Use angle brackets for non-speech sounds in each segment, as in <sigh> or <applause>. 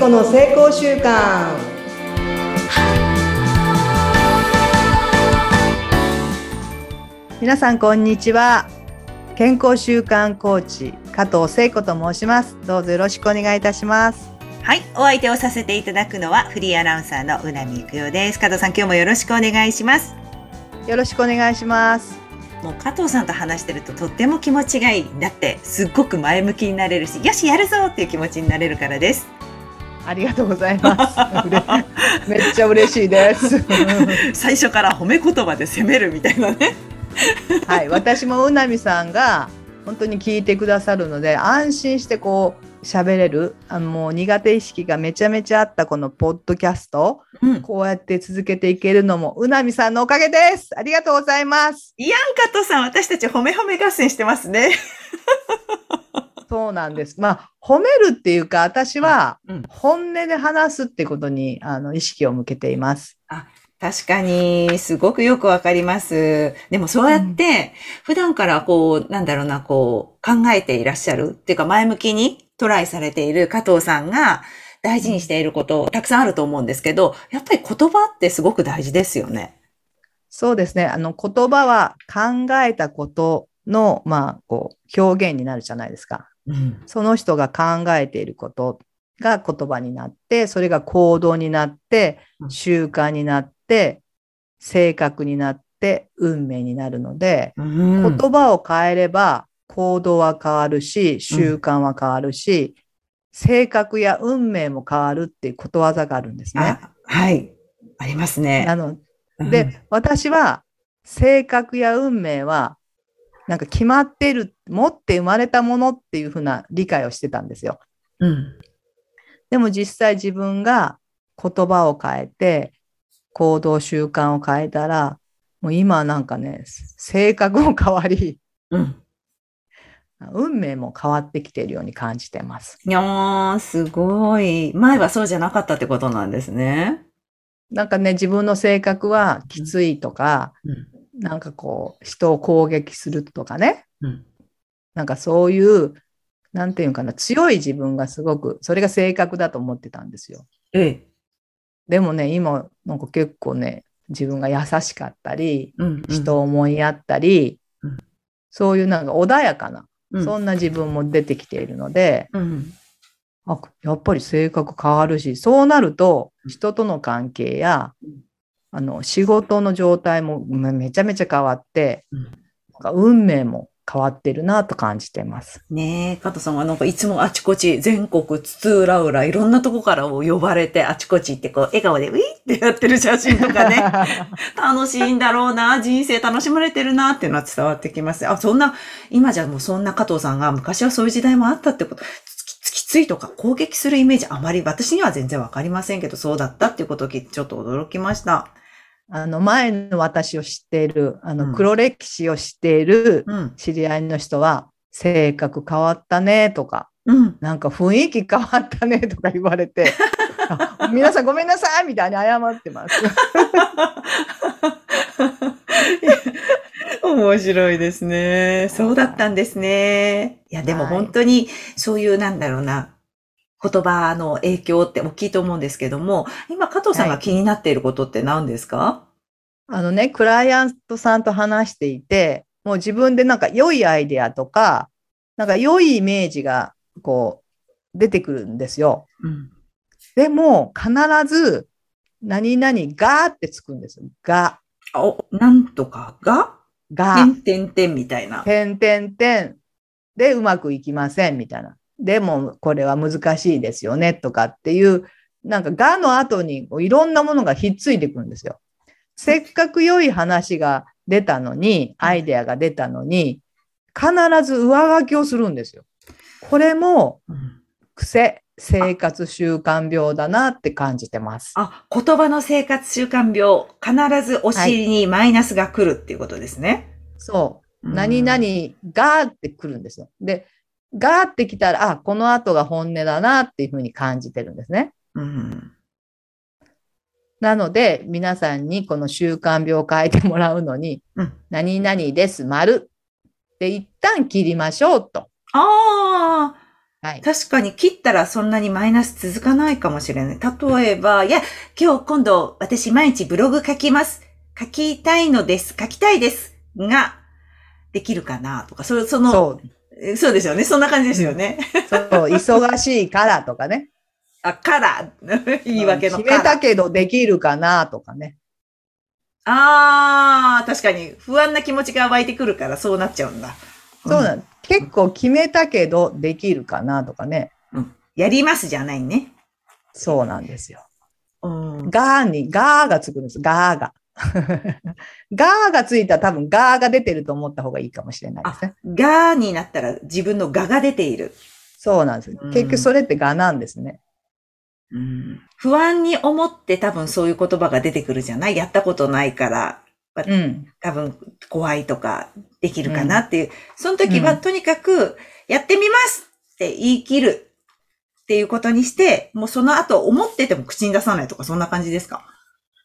子の成功習慣皆さんこんにちは健康習慣コーチ加藤聖子と申しますどうぞよろしくお願いいたしますはい、お相手をさせていただくのはフリーアナウンサーのうなみくよです。加藤さん、今日もよろしくお願いします。よろしくお願いしますもう加藤さんと話してるととっても気持ちがいい。だってすっごく前向きになれるし、よしやるぞっていう気持ちになれるからです。ありがとうございます <laughs> めっちゃ嬉しいです最初から褒め言葉で責めるみたいなね。はい私もうなみさんが本当に聞いてくださるので安心してこう喋れるあのもう苦手意識がめちゃめちゃあったこのポッドキャストうん。こうやって続けていけるのもうなみさんのおかげですありがとうございますいやん、加藤さん、私たち褒め褒め合戦してますね。そうなんです。まあ褒めるっていうか私はうん本音で話すってことにあの意識を向けています。確かに、すごくよくわかります。でもそうやって、普段からこう、なんだろうな、こう、考えていらっしゃるっていうか、前向きにトライされている加藤さんが大事にしていること、たくさんあると思うんですけど、やっぱり言葉ってすごく大事ですよね。そうですね。あの言葉は考えたことのまあこう表現になるじゃないですかうん。その人が考えていることが言葉になって、それが行動になってう、ん習慣になって、性格になって、運命になるので、うん、言葉を変えれば行動は変わるし、習慣は変わるし、性格や運命も変わるっていうことわざがあるんですね。あはい。ありますね。なのうんで、私は性格や運命はなんか決まっている、持って生まれたものっていうふうな理解をしてたんですよ。うん。でも実際自分が言葉を変えて、行動習慣を変えたら、もう今はなんかね、性格も変わり、うん。運命も変わってきているように感じてます。いやー、すごい。前はそうじゃなかったってことなんですね。なんかね、自分の性格はきついとか、うん。なんかこう、人を攻撃するとかね、うん。なんかそういう、なんていうのかな、強い自分がすごく、それが性格だと思ってたんですよ。ええ。でもね、今、なんか結構ね、自分が優しかったり、うん。人を思いやったり、うんそういうなんか穏やかな、うん、そんな自分も出てきているので、うん。あやっぱり性格変わるし、そうなるとうん人との関係やうん、あの仕事の状態もめめちゃめちゃ変わって、うんなんか運命も変わってるなと感じてます。ねえ、加藤さんはなんかいつもあちこち全国津々浦々いろんなとこから呼ばれてあちこち行ってこう笑顔でウィーってやってる写真とかね、<laughs> 楽しいんだろうな、人生楽しまれてるなっていうのは伝わってきます。あ、そんな、今じゃもうそんな加藤さんが昔はそういう時代もあったってこと、ききついとか攻撃するイメージあまり私には全然わかりませんけど、そうだったっていうことを聞いてちょっと驚きました。あの前の私を知っている、あうんの黒歴史を知っているうん。知り合いの人は、性格変わったねとか、うん。なんか雰囲気変わったね <laughs> とか言われて、<laughs> あ皆さんごめんなさいみたいに謝ってます。<laughs> 面白いですね。そうだったんですね。いや、でもはい本当にそういうなんだろうな、言葉の影響って大きいと思うんですけども、今加藤さんが気になっていることって何ですか、あのね、クライアントさんと話していて、もう自分でなんか良いアイデアとか、なんか良いイメージがこう出てくるんですよ。うん。でも必ず何々がってつくんですよ。が、お、なんとか？が？がて、んてんてんみたいな。てんてんてんでうまくいきませんみたいな。でもこれは難しいですよねとかっていう、なんかがの後にいろんなものがひっついてくるんですよ。せっかく良い話が出たのに、アイデアが出たのに、必ず上書きをするんですよ。これもうん癖、生活習慣病だなって感じてます。あ、言葉の生活習慣病、必ずお尻にマイナスが来るっていうことですね。そう。うん何々がってくるんですよ。で、がってきたら、あ、この後が本音だなっていうふうに感じてるんですね。うん。なので、皆さんにこの習慣病を変えてもらうのに、うん何々です、丸。で、一旦切りましょうと。ああ、はい。確かに切ったらそんなにマイナス続かないかもしれない。例えば、いや、今日今度私毎日ブログ書きます。書きたいのです。書きたいです。が、できるかなとか、そその、そう。えそうですよね。そんな感じですよね。そう、忙しいからとかね。<laughs> あ、から、<laughs> 言い訳の決から。めたけどできるかなとかね。あー、確かに不安な気持ちが湧いてくるからそうなっちゃうんだ。そうなん、結構決めたけどできるかなとかね。うん。やりますじゃないね。そうなんですよ。うん。ガーに、ガーがつくんです。ガーが。<laughs> ガーがついたら多分ガーが出てると思った方がいいかもしれないですね。がになったら自分のがが出ている。そうなんです。うん結局それってガなんですね。うん不安に思って多分そういう言葉が出てくるじゃない？やったことないから、うん。多分怖いとかできるかなっていう。その時はうんとにかくやってみますって言い切るっていうことにして、もうその後思ってても口に出さないとかそんな感じですか？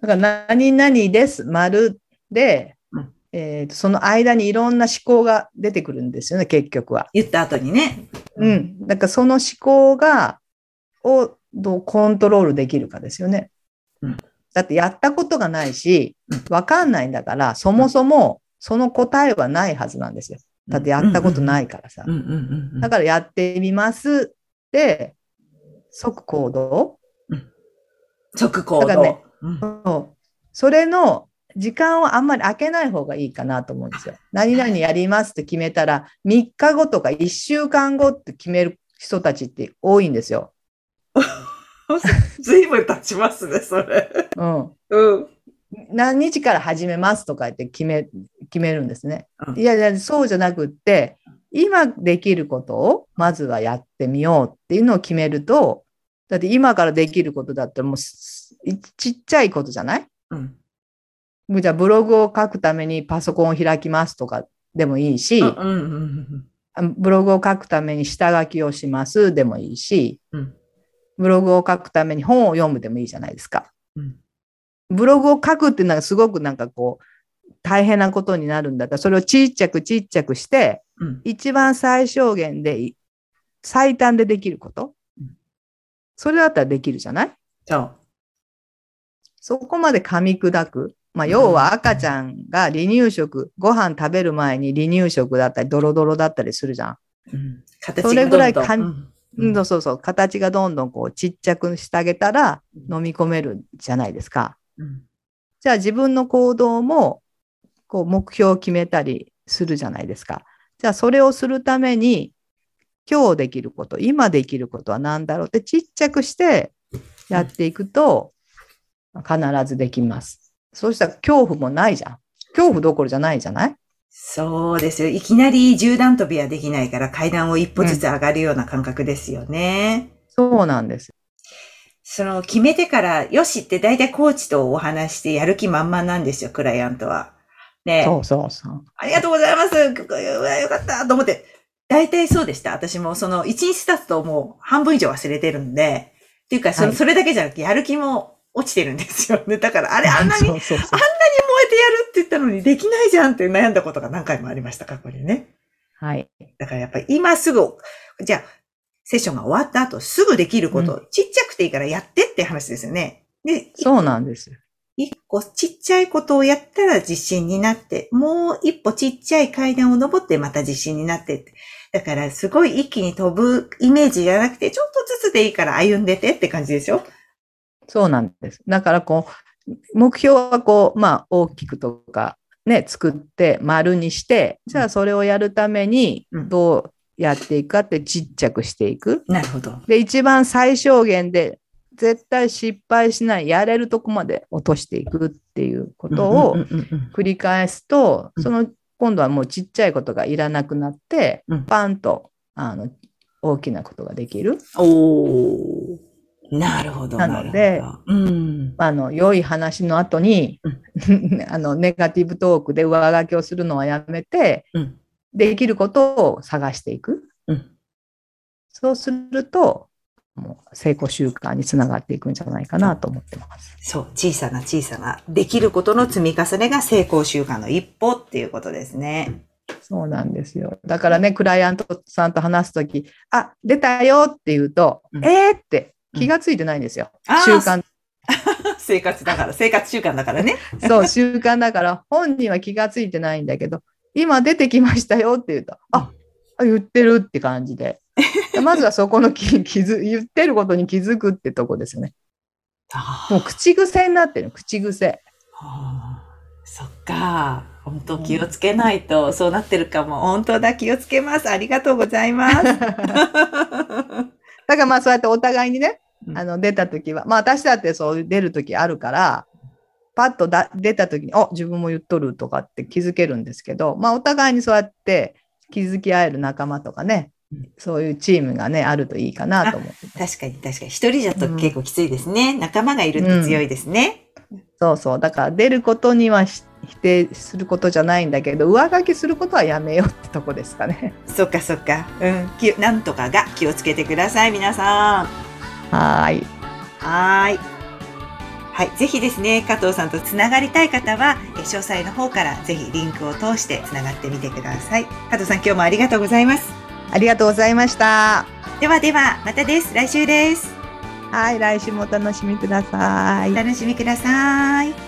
だから何々です、丸で、うんえーとその間にいろんな思考が出てくるんですよね、結局は。言った後にね。うん。だからその思考が、をどうコントロールできるかですよね。うんだってやったことがないしうん、わかんないんだから、そもそもその答えはないはずなんですよ。だってやったことないからさう。んうんうんうん。だからやってみますで、即行動即行動。だからねうんそうそれの時間をあんまり空けない方がいいかなと思うんですよ。何々やりますって決めたら、3日後とか1週間後って決める人たちって多いんですよ。ずいぶん経ちますね、それ。うん。うん。何日から始めますとか言って決め、決めるんですね。うんいやいや、そうじゃなくって、今できることをまずはやってみようっていうのを決めると、だって今からできることだったらもうすちっちゃいことじゃない？うん。じゃあブログを書くためにパソコンを開きますとかでもいいし、うんうんうんあブログを書くために下書きをしますでもいいし、うんブログを書くために本を読むでもいいじゃないですか。うんブログを書くっていうのはすごくなんかこう大変なことになるんだったら、それをちっちゃくちっちゃくして、うん。一番最小限でい最短でできること？うん。それだったらできるじゃない？そう。そこまで噛み砕く。まあ、要は赤ちゃんが離乳食、ご飯食べる前に離乳食だったり、ドロドロだったりするじゃん。うん。形それぐらいがどんどんかんうんうん、そうそうそう。形がどんどんこうちっちゃくしてあげたら飲み込めるじゃないですか。うんじゃあ自分の行動もこう目標を決めたりするじゃないですか。じゃあそれをするために今日できること、今できることは何だろうってちっちゃくしてやっていくと必ずできます。そうしたら恐怖もないじゃん。恐怖どころじゃないじゃない？そうですよ。いきなり縦断飛びはできないから階段を一歩ずつ上がるような感覚ですよね。そうなんです。その決めてから、よしって大体コーチとお話してやる気満々なんですよ、クライアントは。ねそうそうそう。ありがとうございます。よかったと思って。大体そうでした。私もその一日経つともう半分以上忘れてるんで。っていうか、そはいそれだけじゃなくてやる気も落ちてるんですよね。だから、あれあんなに燃 <laughs> そうそうそうえてやるって言ったのにできないじゃんって悩んだことが何回もありました、過去にね。はい。だからやっぱり今すぐ、じゃあ、セッションが終わった後すぐできること、うちっちゃくていいからやってって話ですよね。で、そうなんです。一個ちっちゃいことをやったら自信になって、もう一歩ちっちゃい階段を登ってまた自信になってって。だからすごい一気に飛ぶイメージじゃなくて、ちょっとずつでいいから歩んでてって感じですよ。そうなんです。だからこう、目標はこう、まあ大きくとかね、作って丸にして、じゃあそれをやるためにうんどうやっていくかってちっちゃくしていく。なるほど。で、一番最小限で絶対失敗しない、やれるとこまで落としていくっていうことをうんうんうんうん繰り返すとう、んその今度はもうちっちゃいことがいらなくなってうん、パンとあの大きなことができる。おー。なるほど。なのでうん。あの良い話の後に、<laughs> あのネガティブトークで上書きをするのはやめて、うんできることを探していく。うんそうすると、もう成功習慣につながっていくんじゃないかなと思ってます。そう、小さな小さな、できることの積み重ねが成功習慣の一歩っていうことですね。そうなんですよ。だからね、クライアントさんと話すとき、あ、出たよって言うと、うんえーって気がついてないんですよ。あー習慣。<laughs> 生活だから、生活習慣だからね。そう、習慣だから、本人は気がついてないんだけど、今出てきましたよって言うと、あ、あ言ってるって感じで。<laughs> まずはそこの気気づ、言ってることに気づくってとこですよね。あもう口癖になってる、口癖。あそっか。本当気をつけないと、そうなってるかも。本当だ、気をつけます。ありがとうございます。<laughs> だからまあそうやってお互いにね、うんあの出た時は、まあ私だってそう出る時あるから、パッとだ出た時に、お自分も言っとるとかって気づけるんですけど、まあお互いにそうやって気づき合える仲間とかねうん、そういうチームがね、あるといいかなと思って。確かに確かに。一人じゃと結構きついですね。仲間がいると強いですね。そうそう。だから出ることにはし否定することじゃないんだけど、上書きすることはやめようってとこですかね。そっかそっか。うん。きなんとかが気をつけてください、皆さん。はーい。はーい。はい。ぜひですね、加藤さんとつながりたい方は、え詳細の方からぜひリンクを通してつながってみてください。加藤さん、今日もありがとうございます。ありがとうございました。ではでは、またです。来週です。はい、来週もお楽しみくださいお。楽しみください。